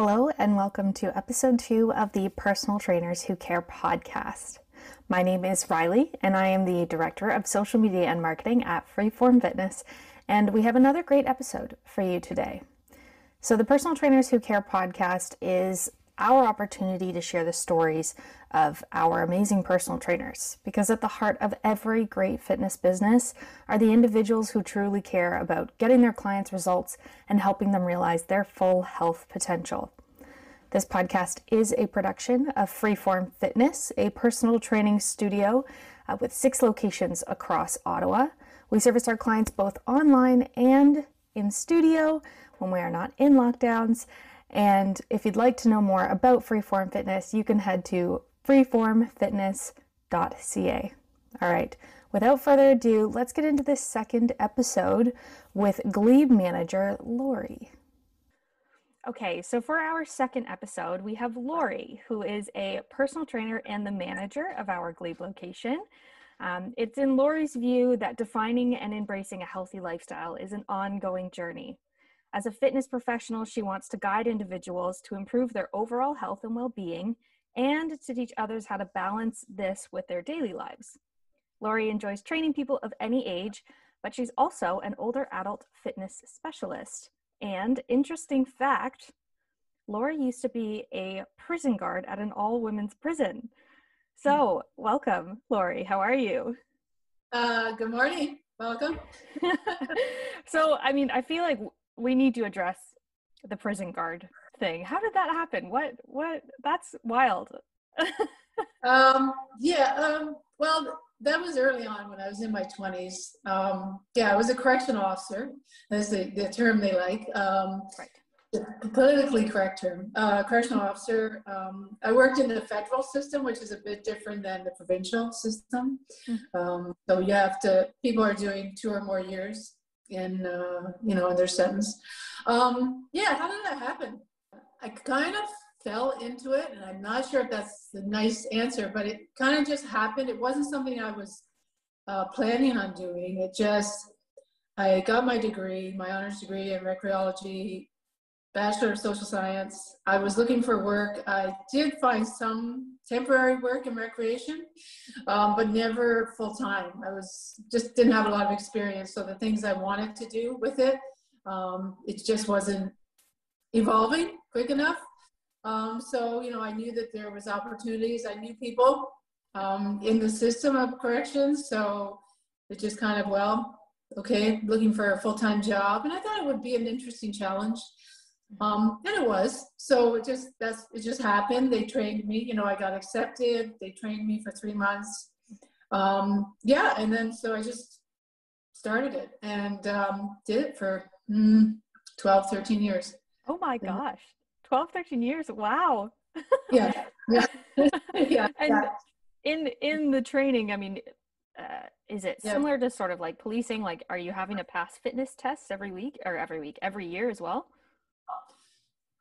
Hello, and welcome to episode two of the Personal Trainers Who Care podcast. My name is Riley, and I am the Director of Social Media and Marketing at Freeform Fitness, and we have another great episode for you today. So, the Personal Trainers Who Care podcast is our opportunity to share the stories of our amazing personal trainers. Because at the heart of every great fitness business are the individuals who truly care about getting their clients results and helping them realize their full health potential. This podcast is a production of Freeform Fitness, a personal training studio uh, with six locations across Ottawa. We service our clients both online and in studio when we are not in lockdowns. And if you'd like to know more about Freeform Fitness, you can head to freeformfitness.ca. All right, without further ado, let's get into this second episode with Glebe manager Lori. Okay, so for our second episode, we have Lori, who is a personal trainer and the manager of our Glebe location. Um, it's in Lori's view that defining and embracing a healthy lifestyle is an ongoing journey. As a fitness professional, she wants to guide individuals to improve their overall health and well being and to teach others how to balance this with their daily lives. Lori enjoys training people of any age, but she's also an older adult fitness specialist. And interesting fact Lori used to be a prison guard at an all women's prison. So, welcome, Lori. How are you? Uh, good morning. Welcome. so, I mean, I feel like we need to address the prison guard thing. How did that happen? What what that's wild. um yeah, um well that was early on when I was in my 20s. Um, yeah, I was a correction officer. That's the, the term they like. Um, right. The politically correct term. Uh, correctional officer. Um, I worked in the federal system, which is a bit different than the provincial system. Mm-hmm. so you have to, people are doing two or more years in uh, you know in their sentence. Um, yeah, how did that happen? I kind of fell into it, and I'm not sure if that's the nice answer, but it kind of just happened. It wasn't something I was uh, planning on doing. It just I got my degree, my honors degree in recreology Bachelor of Social Science. I was looking for work. I did find some temporary work and recreation, um, but never full time. I was just didn't have a lot of experience. So the things I wanted to do with it, um, it just wasn't evolving quick enough. Um, so you know, I knew that there was opportunities. I knew people um, in the system of corrections. So it just kind of well, okay, looking for a full time job, and I thought it would be an interesting challenge. Um, and it was. So it just that's it just happened. They trained me, you know, I got accepted. They trained me for three months. Um, yeah, and then so I just started it and um, did it for mm, 12, 13 years. Oh my gosh. 12, 13 years. Wow. yeah. Yeah. yeah. and yeah. in in the training, I mean, uh, is it yeah. similar to sort of like policing? Like, are you having to pass fitness tests every week or every week, every year as well?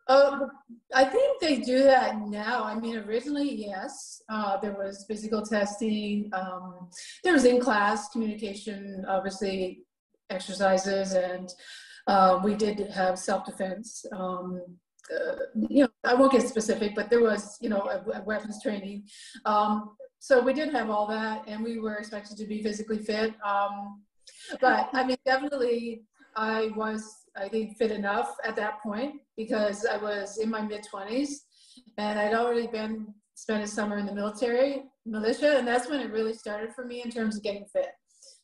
Uh, I think they do that now. I mean, originally, yes, uh, there was physical testing. Um, there was in-class communication, obviously, exercises, and uh, we did have self-defense. Um, uh, you know, I won't get specific, but there was, you know, a, a weapons training. Um, so we did have all that, and we were expected to be physically fit. Um, but I mean, definitely, I was I think fit enough at that point because I was in my mid 20s and I'd already been spent a summer in the military militia and that's when it really started for me in terms of getting fit.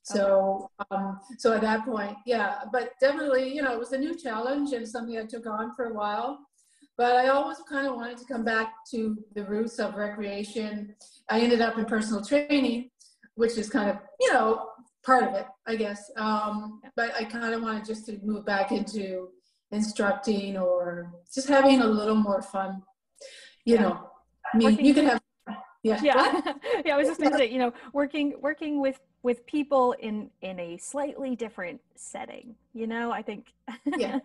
So um, so at that point, yeah, but definitely, you know, it was a new challenge and something I took on for a while. But I always kind of wanted to come back to the roots of recreation. I ended up in personal training, which is kind of, you know, part of it, I guess. Um, but I kind of wanted just to move back into instructing or just having a little more fun. You yeah. know, I mean, working, you can have. Yeah. Yeah. yeah. I was just going to say, you know, working working with with people in in a slightly different setting. You know, I think. Yeah.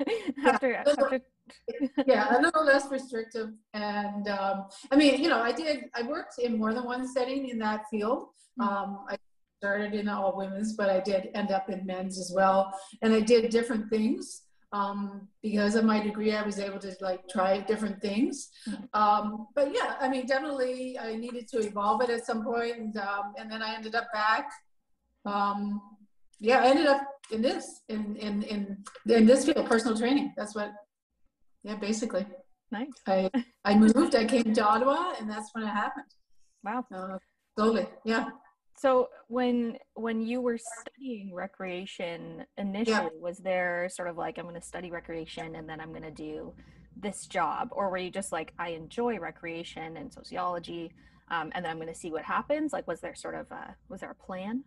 after, yeah. after yeah, a little less restrictive, and um, I mean, you know, I did. I worked in more than one setting in that field. Mm-hmm. Um, I started in all women's, but I did end up in men's as well. And I did different things. um, because of my degree, I was able to like try different things. Um, but yeah, I mean, definitely I needed to evolve it at some point, and, um, and then I ended up back. Um, yeah, I ended up in this, in, in, in, in this field, personal training. That's what, yeah, basically. Nice. I, I moved, I came to Ottawa, and that's when it happened. Wow. Uh, slowly, yeah. So when when you were studying recreation initially, yeah. was there sort of like I'm going to study recreation and then I'm going to do this job, or were you just like I enjoy recreation and sociology, um, and then I'm going to see what happens? Like, was there sort of a was there a plan?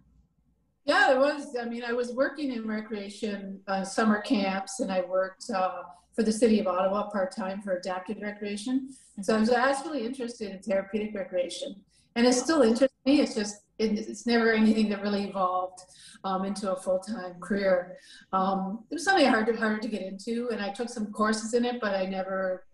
Yeah, it was. I mean, I was working in recreation uh, summer camps, and I worked uh, for the city of Ottawa part time for adapted recreation. So I was actually interested in therapeutic recreation, and it still interests me. It's just it, it's never anything that really evolved um, into a full-time career. Um, it was something hard to, harder to get into, and I took some courses in it, but I never.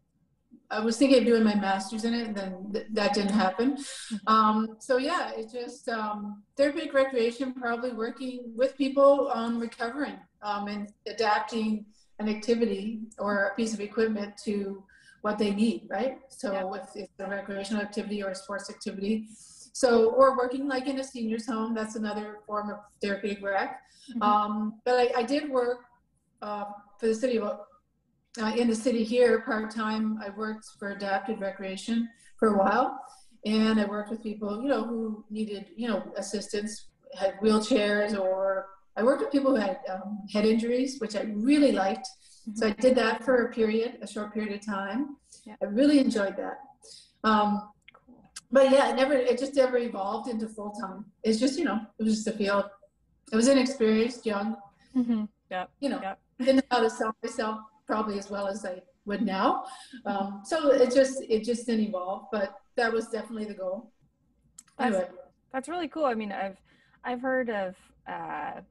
I was thinking of doing my master's in it, and then th- that didn't happen. Mm-hmm. Um, so yeah, it just um, therapeutic recreation, probably working with people on recovering um, and adapting an activity or a piece of equipment to what they need, right? So yeah. if it's a recreational activity or a sports activity, so, or working like in a senior's home, that's another form of therapeutic rec. Mm-hmm. Um, but I, I, did work uh, for the city of, uh, in the city here part time. I worked for adapted recreation for a while, and I worked with people, you know, who needed, you know, assistance, had wheelchairs, or I worked with people who had um, head injuries, which I really liked. So I did that for a period, a short period of time. Yeah. I really enjoyed that. Um, but yeah, it never, it just never evolved into full time. It's just, you know, it was just a field. It was inexperienced, young. Mm-hmm. Yeah. You know, yep. didn't know how to sell myself probably as well as I would now. Um, so it just, it just didn't evolve, but that was definitely the goal. Anyway. That's, that's really cool. I mean, I've, I've heard of, uh,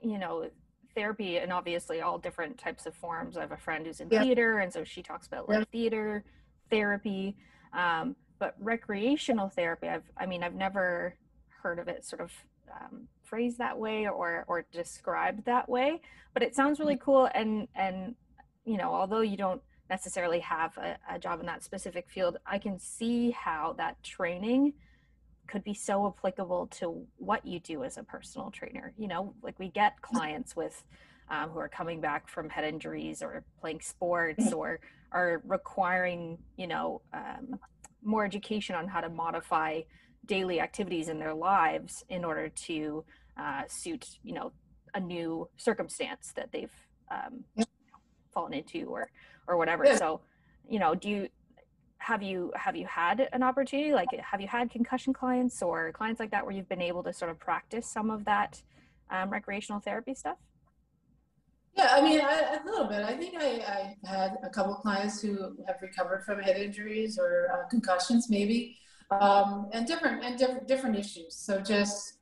you know, therapy and obviously all different types of forms. I have a friend who's in yeah. theater, and so she talks about like yeah. theater therapy. Um, but recreational therapy i've i mean i've never heard of it sort of um, phrased that way or or described that way but it sounds really mm-hmm. cool and and you know although you don't necessarily have a, a job in that specific field i can see how that training could be so applicable to what you do as a personal trainer you know like we get clients with um, who are coming back from head injuries or playing sports mm-hmm. or are requiring you know um, more education on how to modify daily activities in their lives in order to uh, suit you know a new circumstance that they've um, fallen into or or whatever yeah. so you know do you have you have you had an opportunity like have you had concussion clients or clients like that where you've been able to sort of practice some of that um, recreational therapy stuff yeah, I mean, I, a little bit. I think I, I had a couple clients who have recovered from head injuries or uh, concussions, maybe, um, and different and different different issues. So just,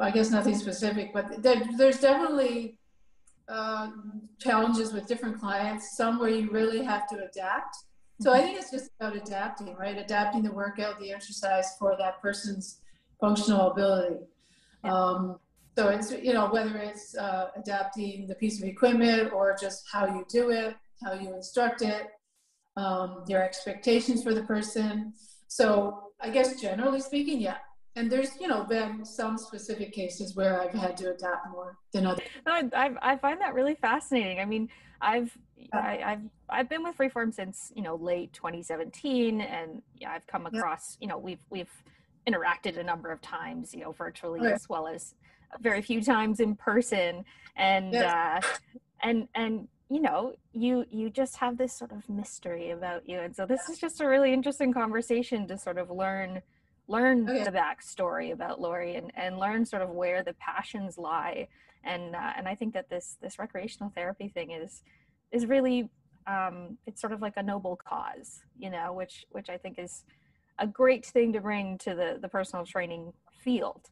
I guess nothing specific, but there, there's definitely uh, challenges with different clients. Some where you really have to adapt. So I think it's just about adapting, right? Adapting the workout, the exercise for that person's functional ability. Um, so it's, you know, whether it's uh, adapting the piece of equipment or just how you do it, how you instruct it, um, your expectations for the person. So I guess generally speaking, yeah. And there's, you know, been some specific cases where I've had to adapt more than others. I, I, I find that really fascinating. I mean, I've I, have I've been with Freeform since you know late 2017, and yeah, I've come across you know we've we've interacted a number of times, you know, virtually right. as well as very few times in person and yes. uh and and you know you you just have this sort of mystery about you and so this is just a really interesting conversation to sort of learn learn okay. the backstory about Lori and and learn sort of where the passions lie. And uh, and I think that this this recreational therapy thing is is really um it's sort of like a noble cause you know which which I think is a great thing to bring to the the personal training field.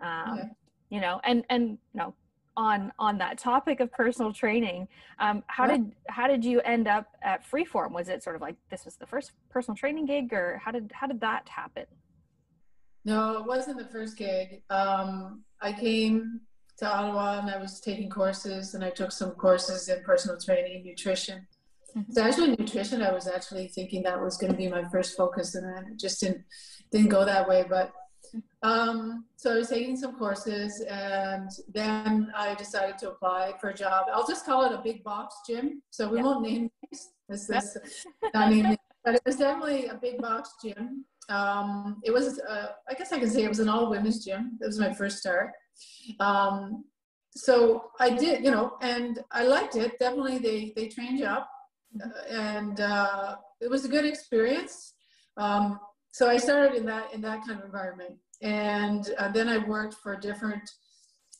Um, okay. you know and and you know on on that topic of personal training um, how yeah. did how did you end up at freeform? Was it sort of like this was the first personal training gig or how did how did that happen no it wasn't the first gig um, i came to Ottawa and I was taking courses and I took some courses in personal training, nutrition. Mm-hmm. So actually nutrition, I was actually thinking that was going to be my first focus and then it just didn't, didn't go that way. But um, so I was taking some courses and then I decided to apply for a job. I'll just call it a big box gym. So we yeah. won't name names. This is not name but it was definitely a big box gym. Um, it was, uh, I guess I can say it was an all women's gym. It was my first start. Um, so I did, you know, and I liked it. Definitely, they they trained you up, uh, and uh, it was a good experience. Um, so I started in that in that kind of environment, and uh, then I worked for different,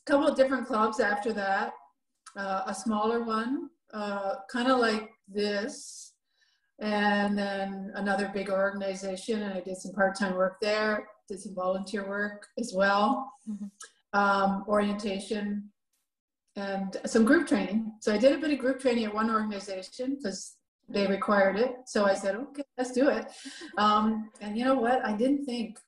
couple of different clubs after that. Uh, a smaller one, uh, kind of like this, and then another big organization, and I did some part-time work there. Did some volunteer work as well. Mm-hmm um, orientation, and some group training. So I did a bit of group training at one organization because they required it. So I said, okay, let's do it. Um, and you know what? I didn't think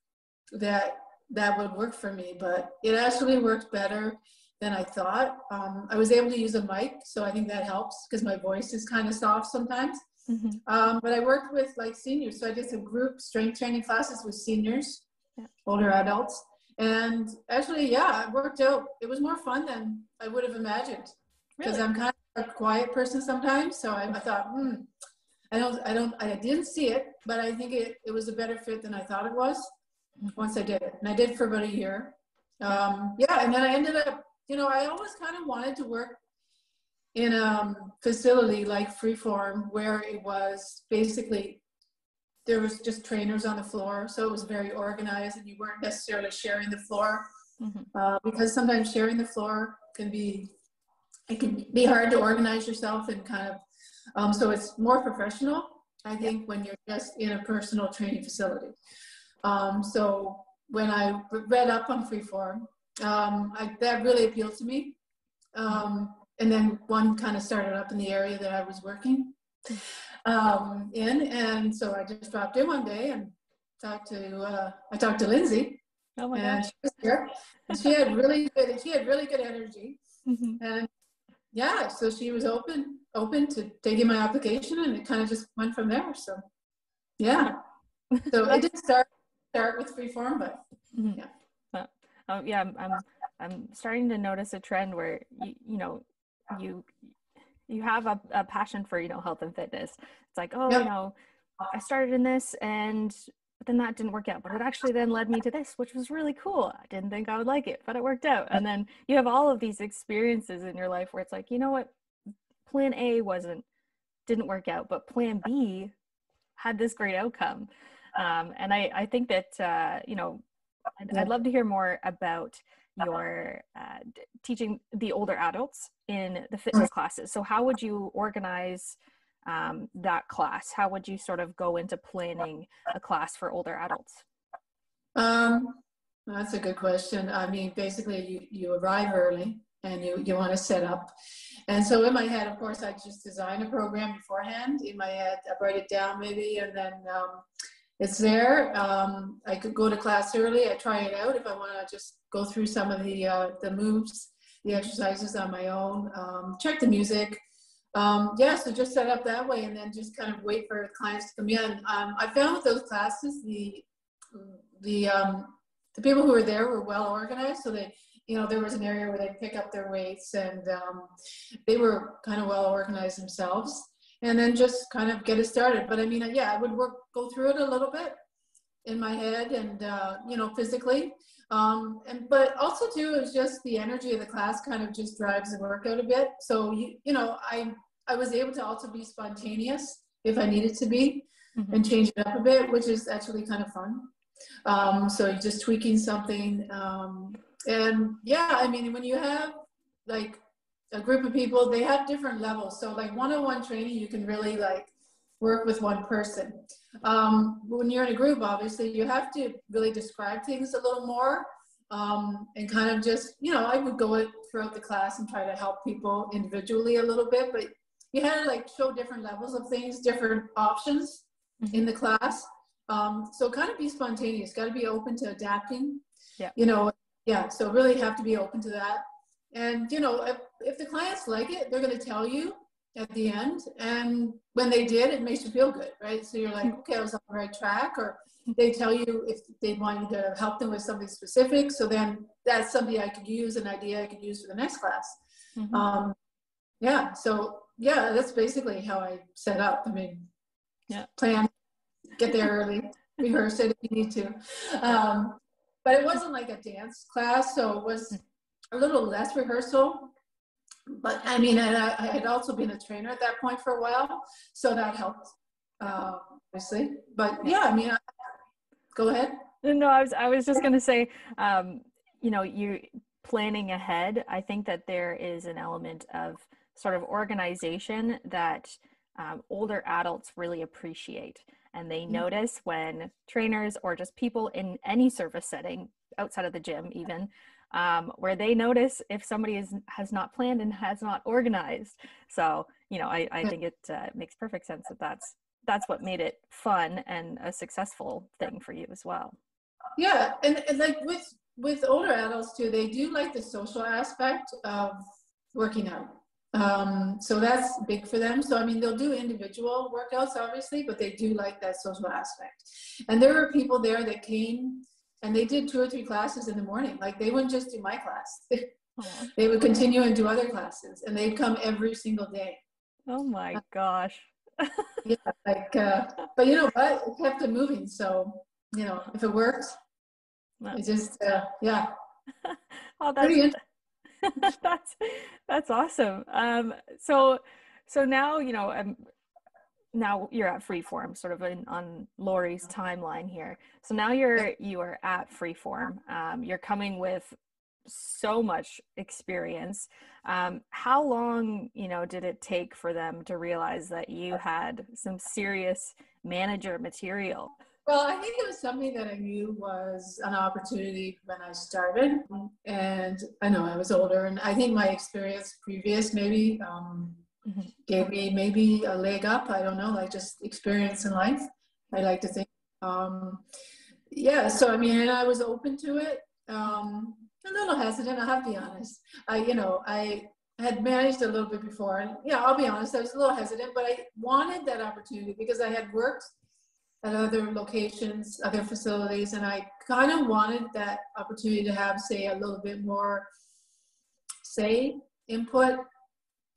that that would work for me, but it actually worked better than I thought. Um, I was able to use a mic, so I think that helps because my voice is kind of soft sometimes. Mm-hmm. Um, but I worked with like seniors, so I did some group strength training classes with seniors, yeah. older adults. And actually, yeah, it worked out. It was more fun than I would have imagined because really? I'm kind of a quiet person sometimes. So I, I thought, hmm, I don't, I don't, I didn't see it, but I think it, it was a better fit than I thought it was mm-hmm. once I did it. And I did for about a year. Um, yeah, and then I ended up, you know, I always kind of wanted to work in a facility like Freeform where it was basically there was just trainers on the floor, so it was very organized, and you weren't necessarily sharing the floor mm-hmm. uh, because sometimes sharing the floor can be it can be hard to organize yourself and kind of um, so it's more professional. I think when you're just in a personal training facility. Um, so when I read up on freeform, um, I, that really appealed to me. Um, and then one kind of started up in the area that I was working um, in, and so I just dropped in one day and talked to uh, I talked to Lindsay. Oh my and gosh. She was here. And she had really good she had really good energy. Mm-hmm. And yeah, so she was open open to taking my application and it kind of just went from there. So yeah. So it did start start with freeform, but mm-hmm. yeah. Oh, yeah, I'm, I'm I'm starting to notice a trend where you you know you you have a, a passion for you know health and fitness. It's like oh yep. you know i started in this and but then that didn't work out but it actually then led me to this which was really cool. I didn't think i would like it but it worked out. And then you have all of these experiences in your life where it's like you know what? Plan a wasn't didn't work out but plan b had this great outcome. Um, and I, I think that uh, you know I'd, I'd love to hear more about your uh, teaching the older adults in the fitness classes. So how would you organize um, that class? How would you sort of go into planning a class for older adults? Um, that's a good question. I mean, basically, you, you arrive early and you, you want to set up. And so in my head, of course, I just design a program beforehand. In my head, I write it down maybe, and then um, it's there. Um, I could go to class early. I try it out if I want to just go through some of the uh, the moves, the exercises on my own. Um, check the music. Um, yeah, so just set up that way, and then just kind of wait for clients to come in. Um, I found with those classes, the the um, the people who were there were well organized, so they you know there was an area where they pick up their weights, and um, they were kind of well organized themselves and then just kind of get it started. But I mean, yeah, I would work, go through it a little bit in my head and, uh, you know, physically. Um, and, but also too, is just the energy of the class kind of just drives the workout a bit. So, you, you know, I, I was able to also be spontaneous if I needed to be mm-hmm. and change it up a bit, which is actually kind of fun. Um, so just tweaking something. Um, and yeah, I mean, when you have like a group of people, they have different levels. So like one-on-one training, you can really like work with one person. Um, when you're in a group, obviously, you have to really describe things a little more um, and kind of just, you know, I would go it throughout the class and try to help people individually a little bit, but you had to like show different levels of things, different options mm-hmm. in the class. Um, so kind of be spontaneous, got to be open to adapting. Yeah. You know, yeah. So really have to be open to that. And you know, if, if the clients like it, they're going to tell you at the end. And when they did, it makes you feel good, right? So you're like, okay, I was on the right track. Or they tell you if they want you to help them with something specific. So then that's something I could use, an idea I could use for the next class. Mm-hmm. Um, yeah. So yeah, that's basically how I set up. I mean, yeah, plan, get there early, rehearse it if you need to. Um, but it wasn't like a dance class, so it was a little less rehearsal. But I mean, I, I had also been a trainer at that point for a while, so that helped, uh, obviously. But yeah, I mean, I, go ahead. No, I was I was just gonna say, um, you know, you planning ahead. I think that there is an element of sort of organization that um, older adults really appreciate and they mm-hmm. notice when trainers or just people in any service setting outside of the gym even um, where they notice if somebody is has not planned and has not organized so you know i, I think it uh, makes perfect sense that that's that's what made it fun and a successful thing for you as well yeah and, and like with with older adults too they do like the social aspect of working out um, so that's big for them. So, I mean, they'll do individual workouts, obviously, but they do like that social aspect. And there were people there that came and they did two or three classes in the morning. Like they wouldn't just do my class, they would continue and do other classes and they'd come every single day. Oh my gosh. yeah, like, uh, but you know what? It kept it moving. So, you know, if it worked, it just, uh, yeah. oh, that's, Pretty that's that's awesome. Um, so so now you know um, now you're at Freeform, sort of in, on Lori's timeline here. So now you're you are at Freeform. Um, you're coming with so much experience. Um, how long you know did it take for them to realize that you had some serious manager material? Well, I think it was something that I knew was an opportunity when I started. And I know I was older, and I think my experience previous maybe um, mm-hmm. gave me maybe a leg up. I don't know, like just experience in life. I like to think. Um, yeah, so I mean, and I was open to it. Um, a little hesitant, I have to be honest. I, you know, I had managed a little bit before, and yeah, I'll be honest, I was a little hesitant, but I wanted that opportunity because I had worked at other locations, other facilities, and I kind of wanted that opportunity to have, say, a little bit more say input,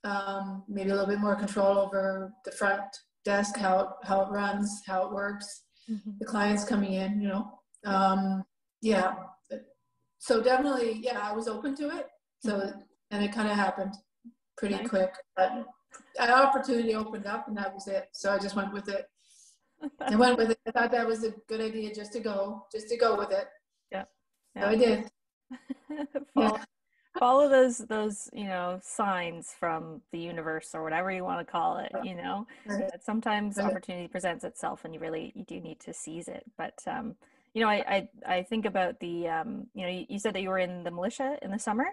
um, maybe a little bit more control over the front desk, how it, how it runs, how it works, mm-hmm. the clients coming in, you know. Um, yeah. So definitely, yeah, I was open to it. So, mm-hmm. and it kind of happened pretty nice. quick. But an opportunity opened up, and that was it. So I just went with it. I went with it. I thought that was a good idea just to go, just to go with it. Yeah. yeah. So I did. yeah. follow those those you know signs from the universe or whatever you want to call it. You know, right. sometimes right. opportunity presents itself, and you really you do need to seize it. But um, you know, I I, I think about the um, you know, you, you, said that you were in the militia in the summer.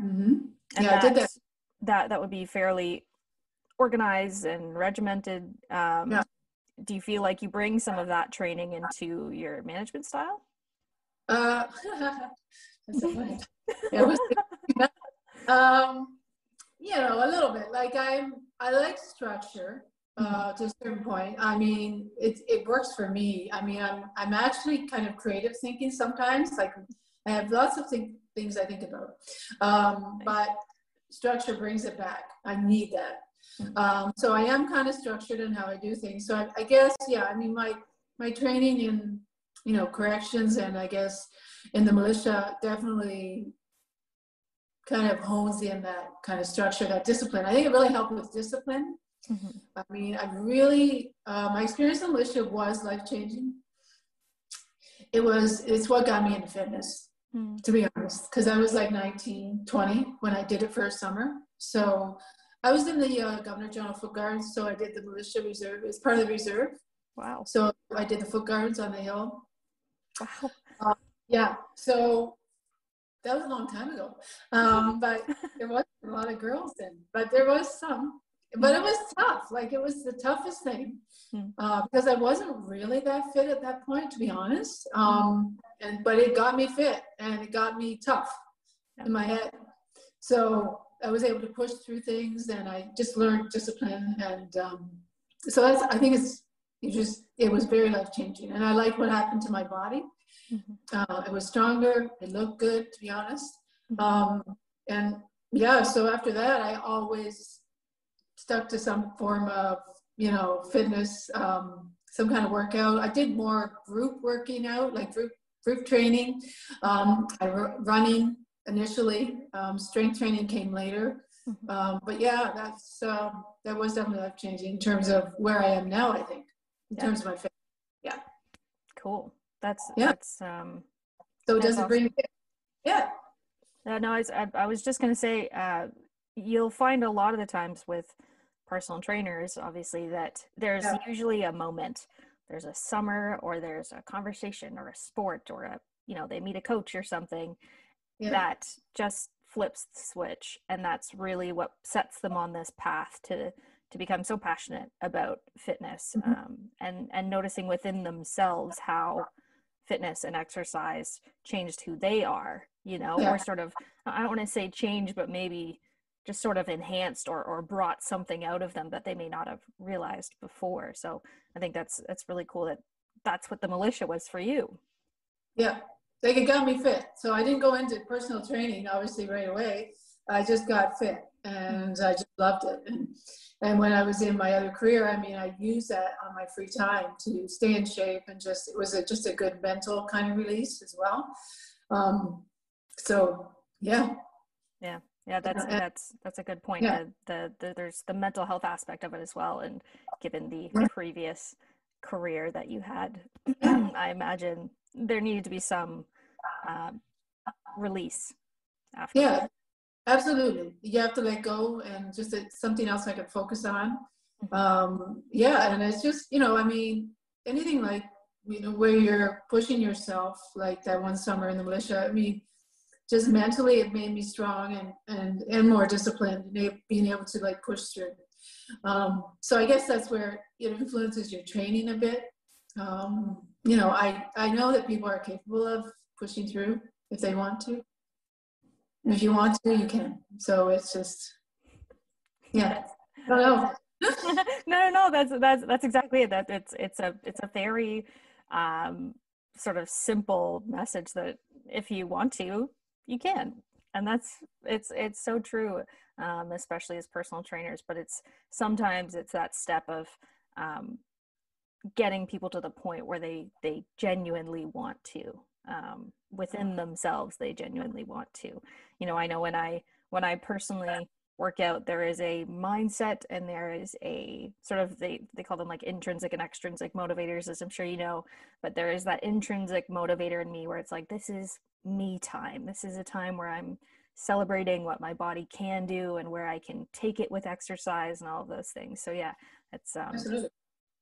Mm-hmm. Yeah, I did that. That that would be fairly organized and regimented. Um, yeah do you feel like you bring some of that training into your management style? Uh, um, you know, a little bit. Like I'm, I like structure uh, to a certain point. I mean, it it works for me. I mean, I'm I'm actually kind of creative thinking sometimes. Like I have lots of th- things I think about, um, but structure brings it back. I need that. Um, so I am kind of structured in how I do things. So I, I, guess, yeah, I mean, my, my training in, you know, corrections and I guess in the militia definitely kind of hones in that kind of structure, that discipline. I think it really helped with discipline. Mm-hmm. I mean, I really, uh, my experience in militia was life changing. It was, it's what got me into fitness, mm. to be honest, because I was like 19, 20 when I did it for a summer. So I was in the uh, Governor General Foot Guards, so I did the militia reserve. It's part of the reserve. Wow. So I did the foot guards on the hill. Wow. Yeah. So that was a long time ago. Um, but there wasn't a lot of girls then, but there was some. But it was tough. Like it was the toughest thing hmm. uh, because I wasn't really that fit at that point, to be honest. Um, and but it got me fit and it got me tough in my head. so I was able to push through things and I just learned discipline. And um, so that's, I think it's, it just, it was very life changing. And I like what happened to my body. Mm-hmm. Uh, it was stronger. It looked good, to be honest. Mm-hmm. Um, and yeah, so after that, I always stuck to some form of, you know, fitness, um, some kind of workout. I did more group working out, like group group training. Um, I running initially. Um, strength training came later. Mm-hmm. Um, but yeah, that's uh, that was definitely life changing in terms of where I am now. I think in yeah. terms of my fitness. Yeah. Cool. That's yeah. That's um. So it does it bring? Yeah. Uh, no, I, I, I was just gonna say, uh, you'll find a lot of the times with personal trainers, obviously, that there's yeah. usually a moment. There's a summer, or there's a conversation, or a sport, or a you know they meet a coach or something, yeah. that just flips the switch and that's really what sets them on this path to to become so passionate about fitness mm-hmm. um, and and noticing within themselves how fitness and exercise changed who they are you know yeah. or sort of i don't want to say change but maybe just sort of enhanced or, or brought something out of them that they may not have realized before so i think that's that's really cool that that's what the militia was for you yeah it got me fit. So I didn't go into personal training obviously right away. I just got fit and I just loved it. And, and when I was in my other career, I mean, I used that on my free time to stay in shape and just, it was a, just a good mental kind of release as well. Um, so yeah. Yeah. Yeah, that's that's that's a good point. Yeah. The, the, the there's the mental health aspect of it as well, and given the previous career that you had, I imagine there needed to be some um, release after. Yeah, absolutely. You have to let go and just something else I can focus on. Mm-hmm. Um, yeah, and it's just you know, I mean, anything like you know where you're pushing yourself, like that one summer in the militia. I mean, just mentally, it made me strong and and and more disciplined, and being able to like push through. Um, so I guess that's where it influences your training a bit. Um, you know, I I know that people are capable of pushing through if they want to. If you want to, you can. So it's just, yeah. No, no, no. That's that's that's exactly it. That it's it's a it's a very um, sort of simple message that if you want to, you can, and that's it's it's so true, um, especially as personal trainers. But it's sometimes it's that step of um, getting people to the point where they they genuinely want to um, within themselves they genuinely want to you know i know when i when i personally work out there is a mindset and there is a sort of they they call them like intrinsic and extrinsic motivators as i'm sure you know but there is that intrinsic motivator in me where it's like this is me time this is a time where i'm celebrating what my body can do and where i can take it with exercise and all of those things so yeah it's um Absolutely.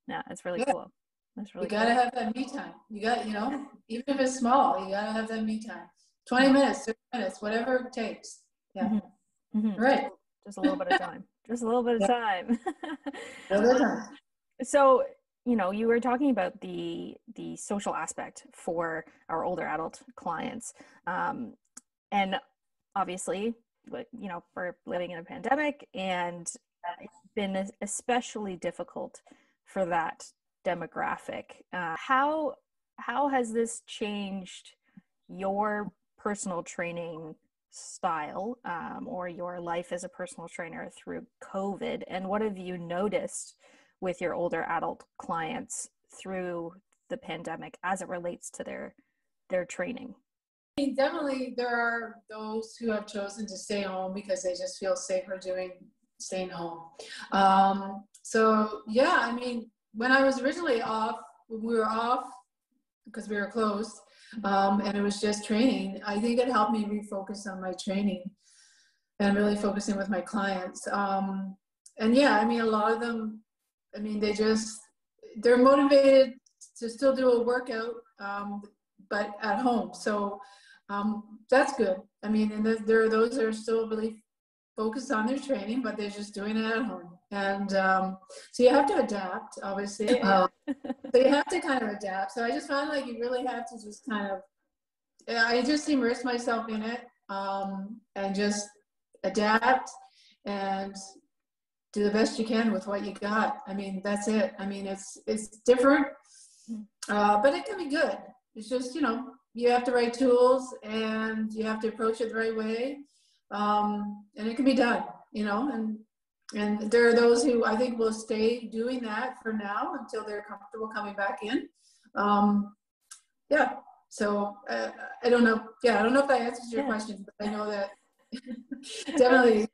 yeah it's really yeah. cool that's really you gotta cool. have that me time. You got, you know, even if it's small, you gotta have that me time. 20 minutes, 30 minutes, whatever it takes. Yeah. Mm-hmm. Mm-hmm. Right. Just a little bit of time. Just a little bit of time. a little time. So, you know, you were talking about the the social aspect for our older adult clients, um, and obviously, you know, we're living in a pandemic, and it's been especially difficult for that demographic. Uh, how how has this changed your personal training style um, or your life as a personal trainer through COVID? And what have you noticed with your older adult clients through the pandemic as it relates to their their training? I mean, definitely, there are those who have chosen to stay home because they just feel safer doing staying home. Um, so yeah, I mean, when I was originally off, when we were off because we were closed, um, and it was just training. I think it helped me refocus on my training and really focusing with my clients. Um, and yeah, I mean, a lot of them, I mean, they just they're motivated to still do a workout, um, but at home. So um, that's good. I mean, and there are those that are still really focused on their training, but they're just doing it at home and um, so you have to adapt obviously um, so you have to kind of adapt so i just find like you really have to just kind of i just immerse myself in it um, and just adapt and do the best you can with what you got. I mean, that's it. I mean, it's it's different, uh, but it can be good. It's just you know you have the right tools and you have to approach it the right way, um, and it can be done. You know, and and there are those who I think will stay doing that for now until they're comfortable coming back in. Um, yeah. So uh, I don't know. Yeah, I don't know if that answers your yeah. question, but I know that definitely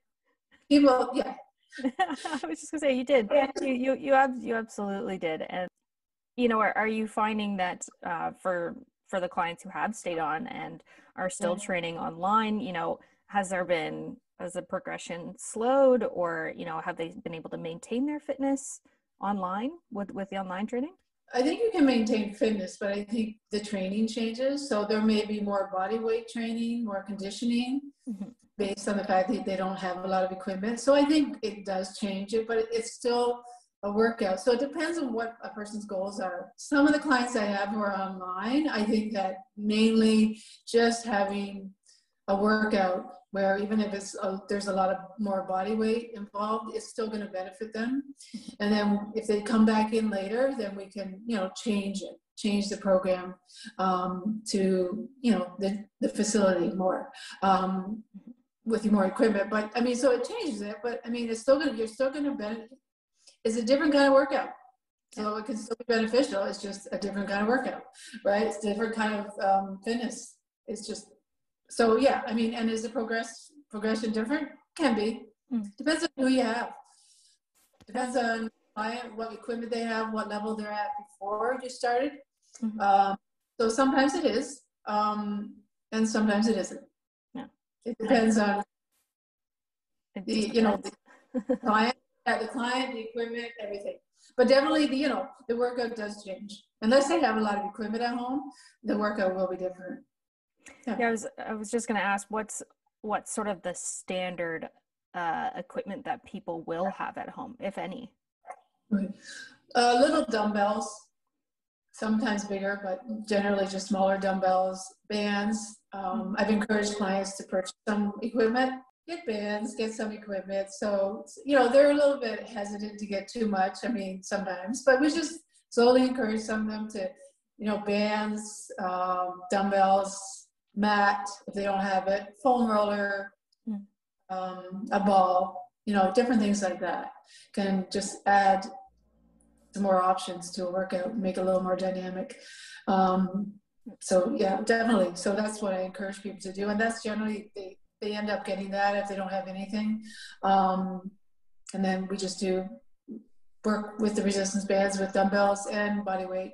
people. Yeah, I was just gonna say you did. You you you, ab- you absolutely did. And you know, are, are you finding that uh, for for the clients who have stayed on and are still yeah. training online, you know, has there been has the progression slowed, or you know, have they been able to maintain their fitness online with with the online training? I think you can maintain fitness, but I think the training changes. So there may be more body weight training, more conditioning. Mm-hmm based on the fact that they don't have a lot of equipment. So I think it does change it, but it's still a workout. So it depends on what a person's goals are. Some of the clients I have who are online, I think that mainly just having a workout where even if it's a, there's a lot of more body weight involved, it's still going to benefit them. And then if they come back in later, then we can you know change it, change the program um, to you know the the facility more. Um, with more equipment. But I mean, so it changes it. But I mean, it's still gonna you're still gonna benefit. It's a different kind of workout, so it can still be beneficial. It's just a different kind of workout, right? It's different kind of um, fitness. It's just so yeah. I mean, and is the progress progression different? Can be. Mm. Depends on who you have. Depends on client, what equipment they have, what level they're at before you started. Mm-hmm. Um, so sometimes it is, um, and sometimes it isn't. Yeah. It depends on the, you know, the client, the client, the equipment, everything. But definitely, the, you know, the workout does change. Unless they have a lot of equipment at home, the workout will be different. Yeah, yeah I was I was just going to ask what's what's sort of the standard uh, equipment that people will have at home, if any. Right. Uh, little dumbbells, sometimes bigger, but generally just smaller dumbbells, bands. Um, I've encouraged clients to purchase some equipment, get bands, get some equipment. So, you know, they're a little bit hesitant to get too much. I mean, sometimes, but we just slowly encourage some of them to, you know, bands, um, dumbbells, mat if they don't have it, foam roller, hmm. um, a ball, you know, different things like that can just add some more options to a workout, make it a little more dynamic. Um, so yeah, definitely. So that's what I encourage people to do, and that's generally they they end up getting that if they don't have anything, um, and then we just do work with the resistance bands with dumbbells and body weight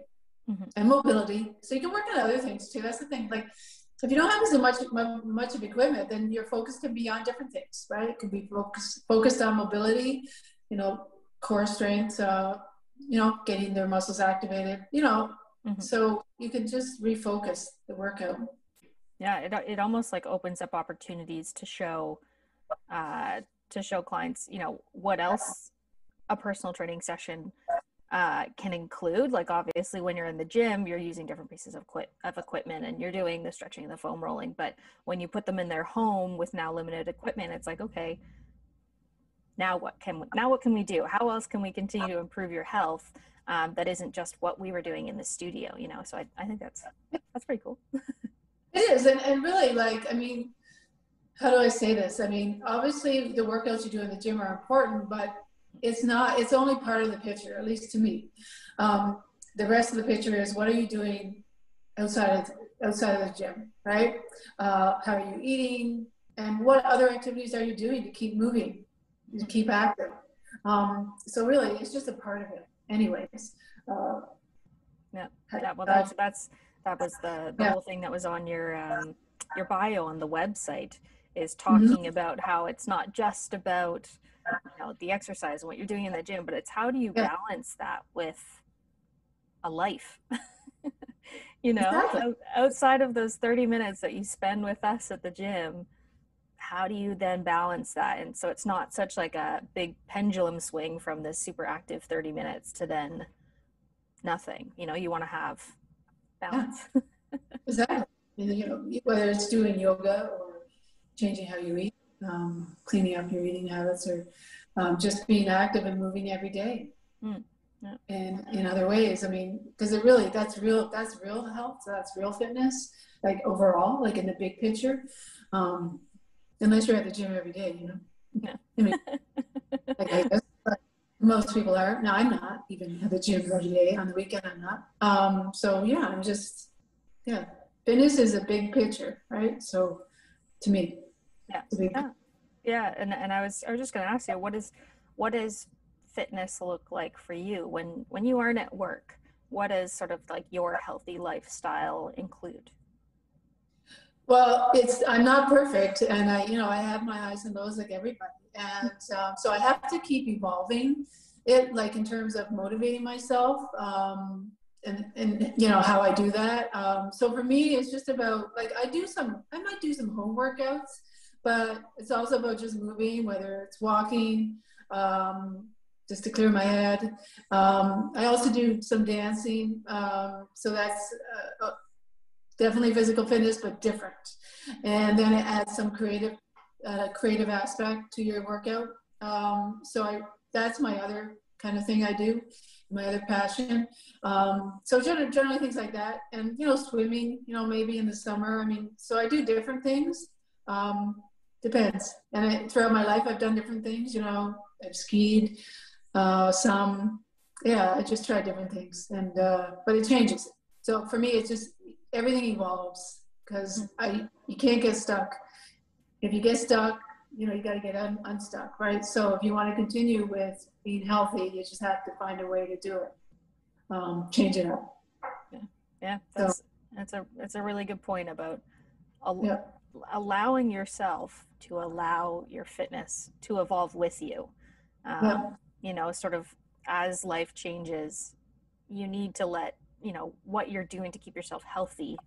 mm-hmm. and mobility. So you can work on other things too. That's the thing. Like if you don't have so much much of equipment, then your focus can be on different things, right? It can be focused focused on mobility, you know, core strength, uh, you know, getting their muscles activated, you know, mm-hmm. so you can just refocus the workout. Yeah, it, it almost like opens up opportunities to show, uh, to show clients, you know, what else a personal training session uh, can include. Like obviously, when you're in the gym, you're using different pieces of, quit- of equipment and you're doing the stretching and the foam rolling. But when you put them in their home with now limited equipment, it's like okay, now what can now what can we do how else can we continue to improve your health um, that isn't just what we were doing in the studio you know so i, I think that's that's pretty cool it is and, and really like i mean how do i say this i mean obviously the workouts you do in the gym are important but it's not it's only part of the picture at least to me um, the rest of the picture is what are you doing outside of outside of the gym right uh, how are you eating and what other activities are you doing to keep moving to keep active. Um, so really, it's just a part of it, anyways. Uh, yeah, yeah. Well, that's that's that was the, the yeah. whole thing that was on your um, your bio on the website is mm-hmm. talking mm-hmm. about how it's not just about you know the exercise and what you're doing in the gym, but it's how do you yeah. balance that with a life. you know, exactly. outside of those 30 minutes that you spend with us at the gym, how do you then balance that and so it's not such like a big pendulum swing from this super active 30 minutes to then nothing you know you want to have balance yeah. exactly you know whether it's doing yoga or changing how you eat um, cleaning up your eating habits or um, just being active and moving every day. Mm. Yeah. And in other ways, I mean, because it really that's real that's real health, that's real fitness, like overall, like in the big picture. Um, unless you're at the gym every day, you know. Yeah. I mean, like I guess, most people are. Now I'm not even at the gym every day. On the weekend, I'm not. Um, so yeah, I'm just yeah. Fitness is a big picture, right? So to me, yeah, yeah, yeah. And and I was I was just going to ask you, what is what does fitness look like for you when when you aren't at work? What does sort of like your healthy lifestyle include? Well, it's I'm not perfect, and I you know I have my highs and lows like everybody, and um, so I have to keep evolving it like in terms of motivating myself um, and and you know how I do that. Um, so for me, it's just about like I do some I might do some home workouts, but it's also about just moving, whether it's walking, um, just to clear my head. Um, I also do some dancing, um, so that's uh, uh, definitely physical fitness, but different. And then it adds some creative uh, creative aspect to your workout. Um, so I that's my other kind of thing I do my other passion. Um, so generally, generally things like that, and you know, swimming. You know, maybe in the summer. I mean, so I do different things. Um, depends. And I, throughout my life, I've done different things. You know, I've skied. Uh, some, yeah, I just try different things, and uh, but it changes. So for me, it's just everything evolves because I you can't get stuck. If you get stuck, you know you got to get un- unstuck right so if you want to continue with being healthy you just have to find a way to do it um, change it up yeah yeah that's so, that's a that's a really good point about al- yeah. Allowing yourself to allow your fitness to evolve with you um, yeah. you know sort of as life changes you need to let you know what you're doing to keep yourself healthy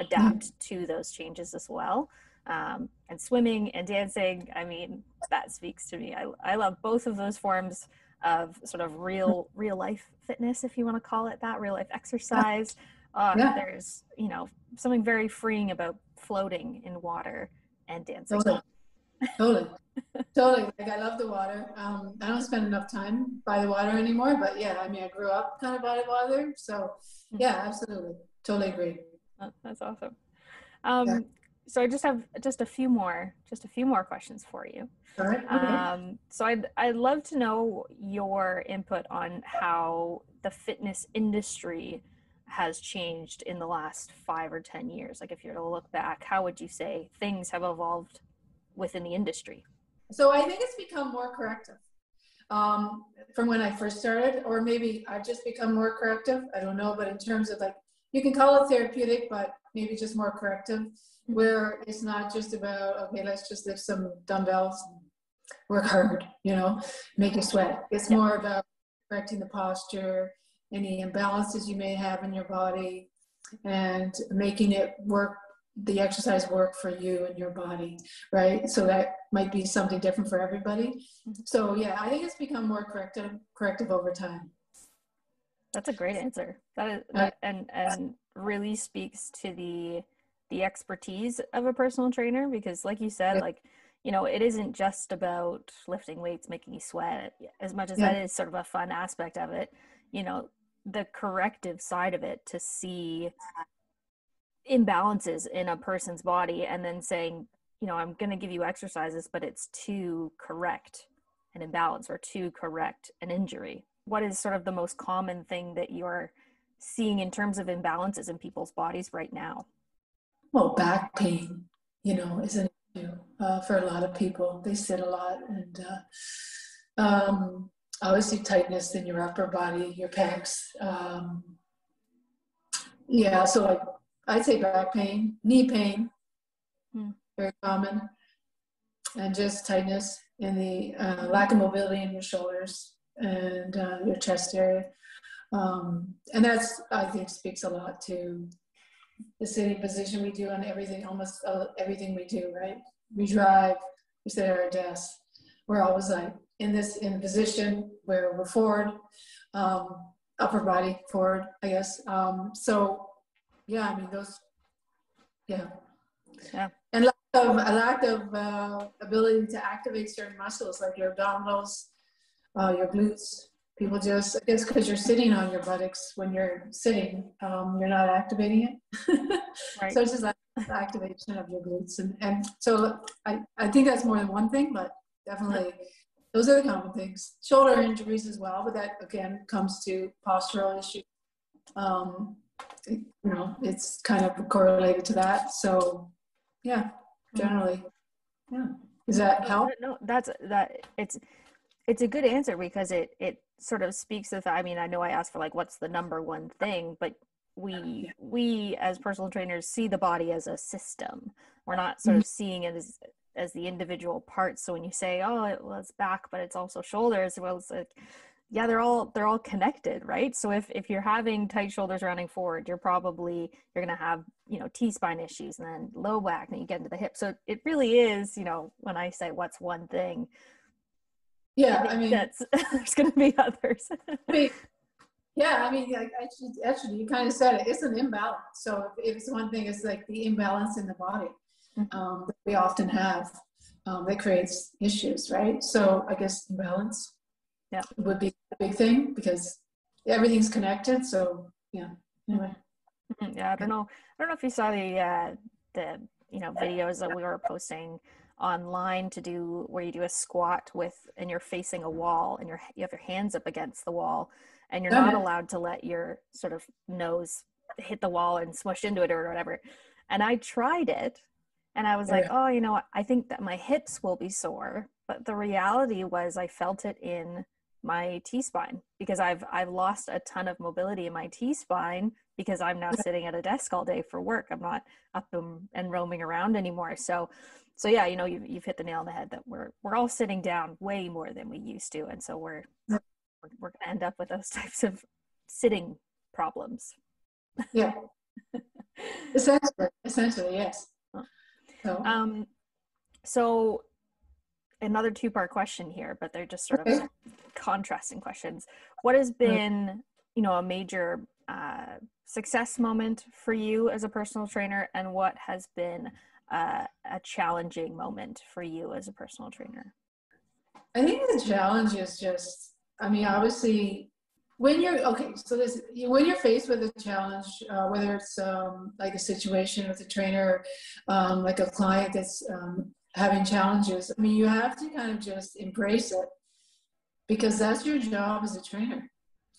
adapt mm-hmm. to those changes as well um, and swimming and dancing. I mean, that speaks to me. I, I love both of those forms of sort of real real life fitness, if you want to call it that, real life exercise. Uh, yeah. There's you know something very freeing about floating in water and dancing. Totally, totally, totally. Like I love the water. Um, I don't spend enough time by the water anymore, but yeah, I mean, I grew up kind of by the water, so hmm. yeah, absolutely, totally agree. Oh, that's awesome. Um, yeah so I just have just a few more, just a few more questions for you. All right. Okay. Um, so I'd I'd love to know your input on how the fitness industry has changed in the last five or ten years. Like if you were to look back, how would you say things have evolved within the industry? So I think it's become more corrective um, from when I first started, or maybe I've just become more corrective. I don't know, but in terms of like you can call it therapeutic, but maybe just more corrective where it's not just about okay let's just lift some dumbbells work hard you know make you sweat it's more about correcting the posture any imbalances you may have in your body and making it work the exercise work for you and your body right? So that might be something different for everybody. Mm-hmm. so yeah i think it's become more corrective corrective over time. That's a great answer. That is that, and and really speaks to the the expertise of a personal trainer because like you said like you know it isn't just about lifting weights making you sweat as much as yeah. that is sort of a fun aspect of it. You know the corrective side of it to see imbalances in a person's body and then saying you know i'm going to give you exercises but it's to correct an imbalance or to correct an injury what is sort of the most common thing that you're seeing in terms of imbalances in people's bodies right now well, back pain, you know, is an issue uh, for a lot of people. They sit a lot, and uh, um, obviously tightness in your upper body, your pecs. Um, yeah, so like I'd say back pain, knee pain, hmm. very common, and just tightness in the uh, lack of mobility in your shoulders and uh, your chest area. Um, and that's I think speaks a lot to the sitting position we do on everything, almost uh, everything we do, right? We drive, we sit at our desk. We're always like in this in position where we're forward, um, upper body forward, I guess. Um, so yeah, I mean those, yeah, yeah. And of a lack of uh, ability to activate certain muscles like your abdominals, uh, your glutes. People just, I guess, because you're sitting on your buttocks when you're sitting, um, you're not activating it. right. So it's just like activation of your glutes, and and so I I think that's more than one thing, but definitely those are the common things. Shoulder injuries as well, but that again comes to postural issues. Um, you know, it's kind of correlated to that. So, yeah, generally, yeah. Does that help? No, that's that. It's it's a good answer because it it sort of speaks to the. I mean, I know I asked for like what's the number one thing, but we we as personal trainers see the body as a system. We're not sort of mm-hmm. seeing it as as the individual parts. So when you say, "Oh, it was back, but it's also shoulders," well, it's like, yeah, they're all they're all connected, right? So if if you're having tight shoulders rounding forward, you're probably you're gonna have you know T spine issues, and then low back, and then you get into the hip. So it really is, you know, when I say what's one thing. Yeah, I, I mean, that's there's gonna be others. I mean, yeah, I mean, like, actually, actually, you kind of said it. It's an imbalance. So if, if it's one thing, it's like the imbalance in the body. Um, that we often have um, that creates issues, right? So I guess imbalance yeah. would be a big thing because everything's connected. So yeah. Anyway. Mm-hmm. Yeah, I don't know. I don't know if you saw the uh, the you know videos that we were posting online to do where you do a squat with and you're facing a wall and you're you have your hands up against the wall and you're not allowed to let your sort of nose hit the wall and smush into it or whatever. And I tried it and I was like, oh, you know, I think that my hips will be sore. But the reality was I felt it in my T spine because I've I've lost a ton of mobility in my T spine because I'm now sitting at a desk all day for work. I'm not up and, and roaming around anymore. So so yeah, you know, you've, you've hit the nail on the head that we're we're all sitting down way more than we used to, and so we're we're, we're gonna end up with those types of sitting problems. Yeah, essentially, essentially, yes. So, um, so another two part question here, but they're just sort okay. of contrasting questions. What has been, you know, a major uh, success moment for you as a personal trainer, and what has been uh, a challenging moment for you as a personal trainer? I think the challenge is just, I mean, obviously, when you're okay, so this when you're faced with a challenge, uh, whether it's um, like a situation with a trainer, um, like a client that's um, having challenges, I mean, you have to kind of just embrace it because that's your job as a trainer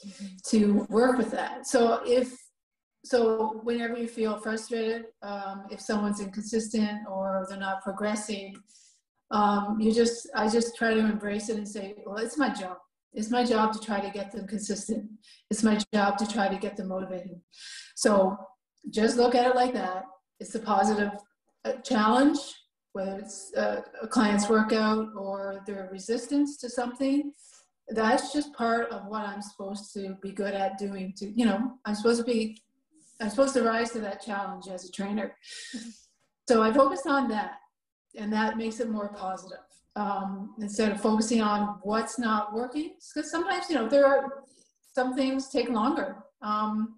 mm-hmm. to work with that. So if so, whenever you feel frustrated, um, if someone's inconsistent or they're not progressing, um, you just I just try to embrace it and say, well, it's my job. It's my job to try to get them consistent. It's my job to try to get them motivated. So just look at it like that. It's a positive uh, challenge whether it's a, a client's workout or their resistance to something that's just part of what i'm supposed to be good at doing to you know i'm supposed to be i'm supposed to rise to that challenge as a trainer so i focused on that and that makes it more positive um, instead of focusing on what's not working because sometimes you know there are some things take longer um,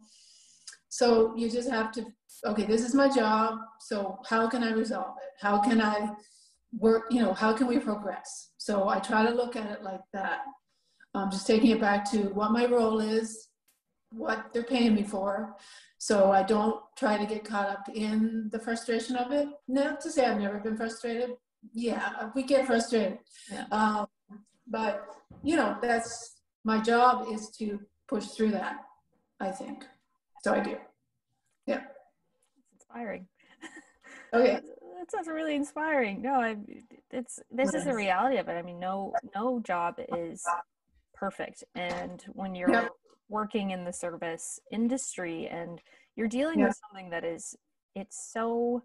so you just have to okay, this is my job. So how can I resolve it? How can I work, you know, how can we progress? So I try to look at it like that. Um, just taking it back to what my role is, what they're paying me for. So I don't try to get caught up in the frustration of it. Not to say I've never been frustrated. Yeah, we get frustrated. Yeah. Um, but, you know, that's my job is to push through that, I think. So I do. Yeah it's inspiring. Okay. that sounds really inspiring. No, I it's this is the reality of it. I mean, no no job is perfect. And when you're working in the service industry and you're dealing with something that is it's so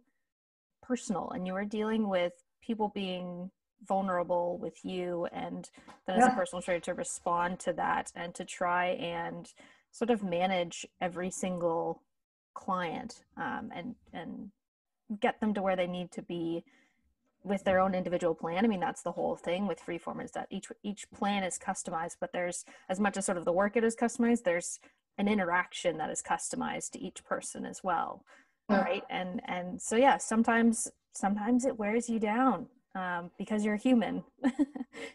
personal and you are dealing with people being vulnerable with you and then as a personal trainer to respond to that and to try and sort of manage every single client um, and and get them to where they need to be with their own individual plan. I mean, that's the whole thing with freeform is that each each plan is customized, but there's as much as sort of the work it is customized, there's an interaction that is customized to each person as well. Yeah. Right. And and so yeah, sometimes sometimes it wears you down um, because you're human.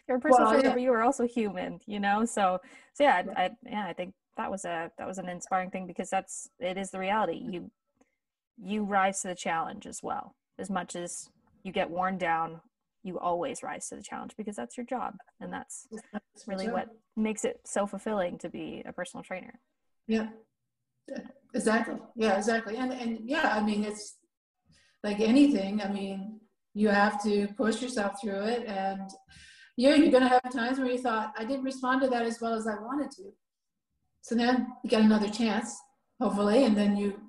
you're a personal well, trainer, yeah. but you are also human, you know? So, so yeah, I, I, yeah, I think that was a, that was an inspiring thing because that's, it is the reality. You, you rise to the challenge as well. As much as you get worn down, you always rise to the challenge because that's your job. And that's, that's really what makes it so fulfilling to be a personal trainer. Yeah, exactly. Yeah, exactly. And, and yeah, I mean, it's like anything. I mean, you have to push yourself through it. And yeah you're going to have times where you thought i didn't respond to that as well as i wanted to. So then you get another chance hopefully and then you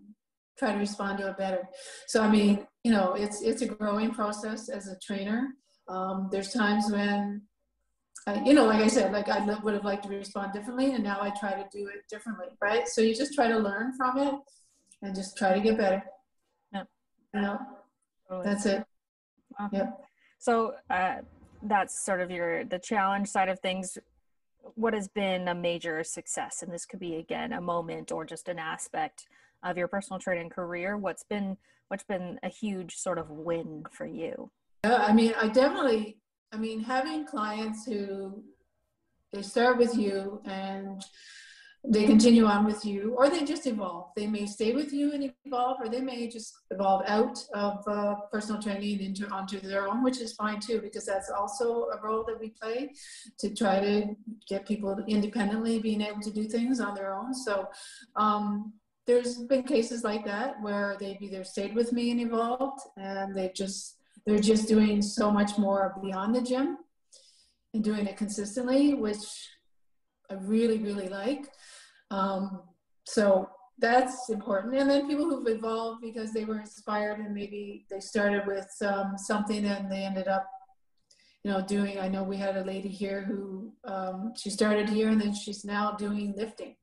try to respond to it better. So i mean you know it's it's a growing process as a trainer. Um, there's times when I, you know like i said like i would have liked to respond differently and now i try to do it differently right? So you just try to learn from it and just try to get better you know totally. that's it Wow. Yep. So uh, that's sort of your the challenge side of things. What has been a major success, and this could be again a moment or just an aspect of your personal training career. What's been what's been a huge sort of win for you? Yeah, I mean, I definitely. I mean, having clients who they start with you and they continue on with you or they just evolve they may stay with you and evolve or they may just evolve out of uh, personal training into onto their own which is fine too because that's also a role that we play to try to get people independently being able to do things on their own so um, there's been cases like that where they've either stayed with me and evolved and they just they're just doing so much more beyond the gym and doing it consistently which I really, really like. Um, so that's important. And then people who've evolved because they were inspired and maybe they started with um, something and they ended up, you know, doing. I know we had a lady here who um, she started here and then she's now doing lifting.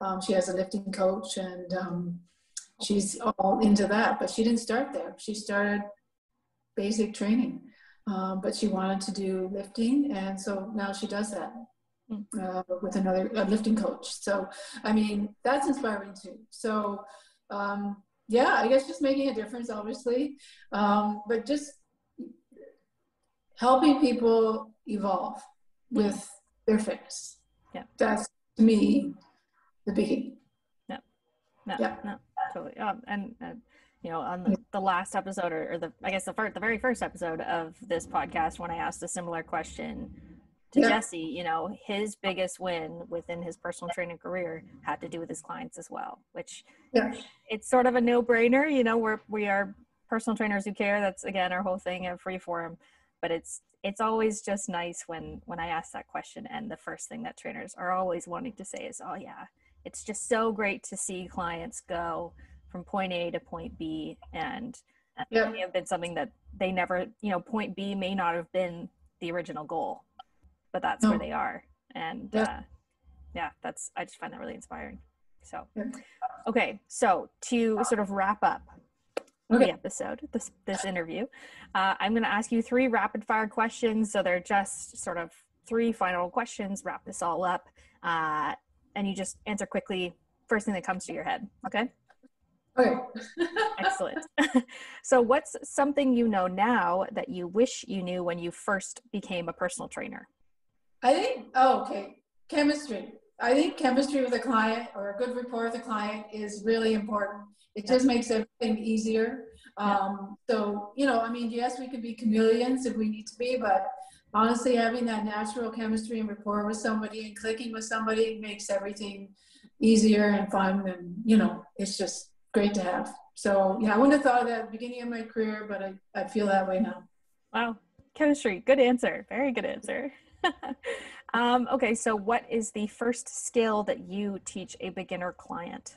Um, she has a lifting coach and um, she's all into that. But she didn't start there. She started basic training, um, but she wanted to do lifting, and so now she does that. Mm. uh, with another lifting coach. So, I mean, that's inspiring too. So, um, yeah, I guess just making a difference, obviously, um, but just helping people evolve with their fitness. Yeah, that's to me the biggie. Yeah, no, yeah. no, totally. Um, and uh, you know, on the, the last episode, or, or, the I guess the first, the very first episode of this podcast, when I asked a similar question to yeah. Jesse, you know, his biggest win within his personal training career had to do with his clients as well, which yeah. it's sort of a no brainer. You know, we're, we are personal trainers who care. That's again, our whole thing at Freeform, but it's, it's always just nice when, when I ask that question. And the first thing that trainers are always wanting to say is, oh yeah, it's just so great to see clients go from point A to point B. And yeah. may have been something that they never, you know, point B may not have been the original goal but that's where they are and yeah. Uh, yeah that's i just find that really inspiring so okay so to sort of wrap up okay. the episode this this interview uh, i'm going to ask you three rapid fire questions so they're just sort of three final questions wrap this all up uh, and you just answer quickly first thing that comes to your head okay Okay. Excellent. so, what's something you know now that you wish you knew when you first became a personal trainer? I think, oh, okay, chemistry. I think chemistry with a client or a good rapport with a client is really important. It just makes everything easier. Um, so, you know, I mean, yes, we could be chameleons if we need to be, but honestly, having that natural chemistry and rapport with somebody and clicking with somebody makes everything easier and fun. And, you know, it's just great to have. So, yeah, I wouldn't have thought of that at the beginning of my career, but I, I feel that way now. Wow. Chemistry. Good answer. Very good answer. um, okay, so what is the first skill that you teach a beginner client?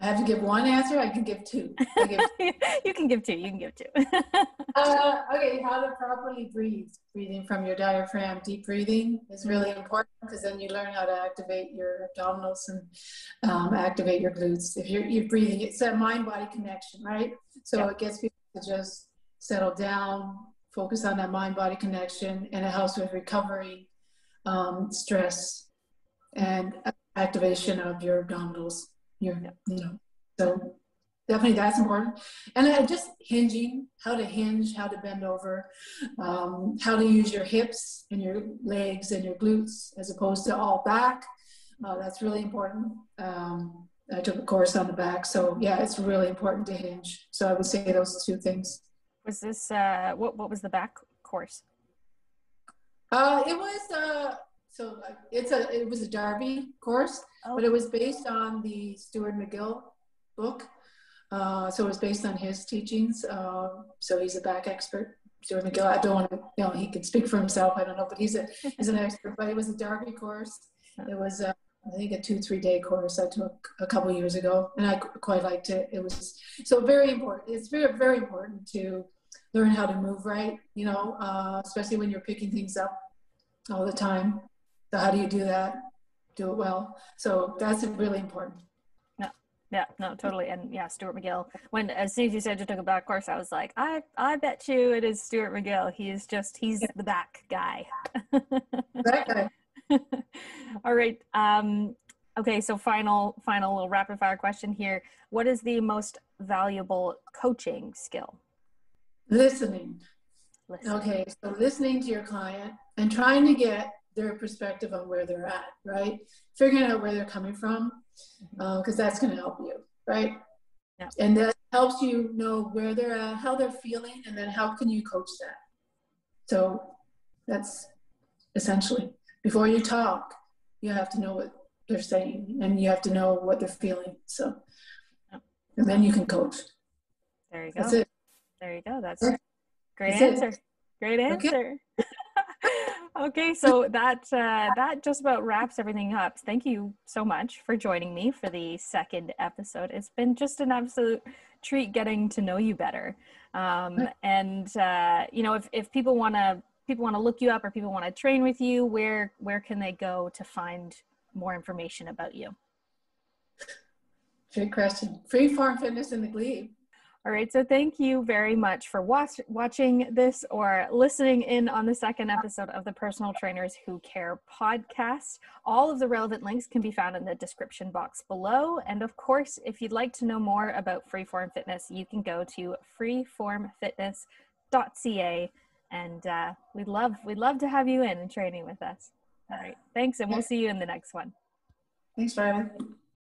I have to give one answer. I can give two. Give you can give two. You can give two. uh, okay, how to properly breathe. Breathing from your diaphragm, deep breathing is really important because then you learn how to activate your abdominals and um, activate your glutes. If you're, you're breathing, it's a mind-body connection, right? So yeah. it gets people to just settle down, focus on that mind body connection and it helps with recovery, um, stress, and activation of your abdominals. Your, you know, so definitely that's important. And uh, just hinging, how to hinge, how to bend over, um, how to use your hips and your legs and your glutes as opposed to all back. Uh, that's really important. Um, I took a course on the back, so yeah, it's really important to hinge. So I would say those two things. Was this uh, what? What was the back course? Uh, it was uh, so uh, it's a it was a Darby course, oh. but it was based on the Stuart McGill book. Uh, so it was based on his teachings. Uh, so he's a back expert. Stuart McGill. I don't want to, you know, he can speak for himself. I don't know, but he's a he's an expert. But it was a Darby course. It was uh, I think a two three day course I took a couple years ago, and I quite liked it. It was so very important. It's very very important to learn how to move right. You know, uh, especially when you're picking things up all the time. So how do you do that? Do it well. So that's really important. Yeah, yeah, no, totally. And yeah, Stuart McGill. When as soon as you said you took a back course, I was like, I I bet you it is Stuart McGill. He is just he's the back guy. that guy. All right. Um okay, so final final little rapid fire question here. What is the most valuable coaching skill? Listening. listening. Okay, so listening to your client and trying to get their perspective on where they're at, right? Figuring out where they're coming from because mm-hmm. uh, that's going to help you, right? Yeah. And that helps you know where they're at, how they're feeling, and then how can you coach that. So that's essentially before you talk, you have to know what they're saying and you have to know what they're feeling. So, and then you can coach. There you go. That's it. There you go. That's great that's answer. It. Great answer. Okay. okay, so that uh, that just about wraps everything up. Thank you so much for joining me for the second episode. It's been just an absolute treat getting to know you better. Um, and uh, you know, if if people want to people want to look you up or people want to train with you, where where can they go to find more information about you? Great question. Freeform Fitness in the Glebe. All right, so thank you very much for watch, watching this or listening in on the second episode of the Personal Trainers Who Care podcast. All of the relevant links can be found in the description box below. And of course, if you'd like to know more about Freeform Fitness, you can go to freeformfitness.ca and uh, we'd love we'd love to have you in and training with us. All right, thanks, and we'll see you in the next one. Thanks, Brian.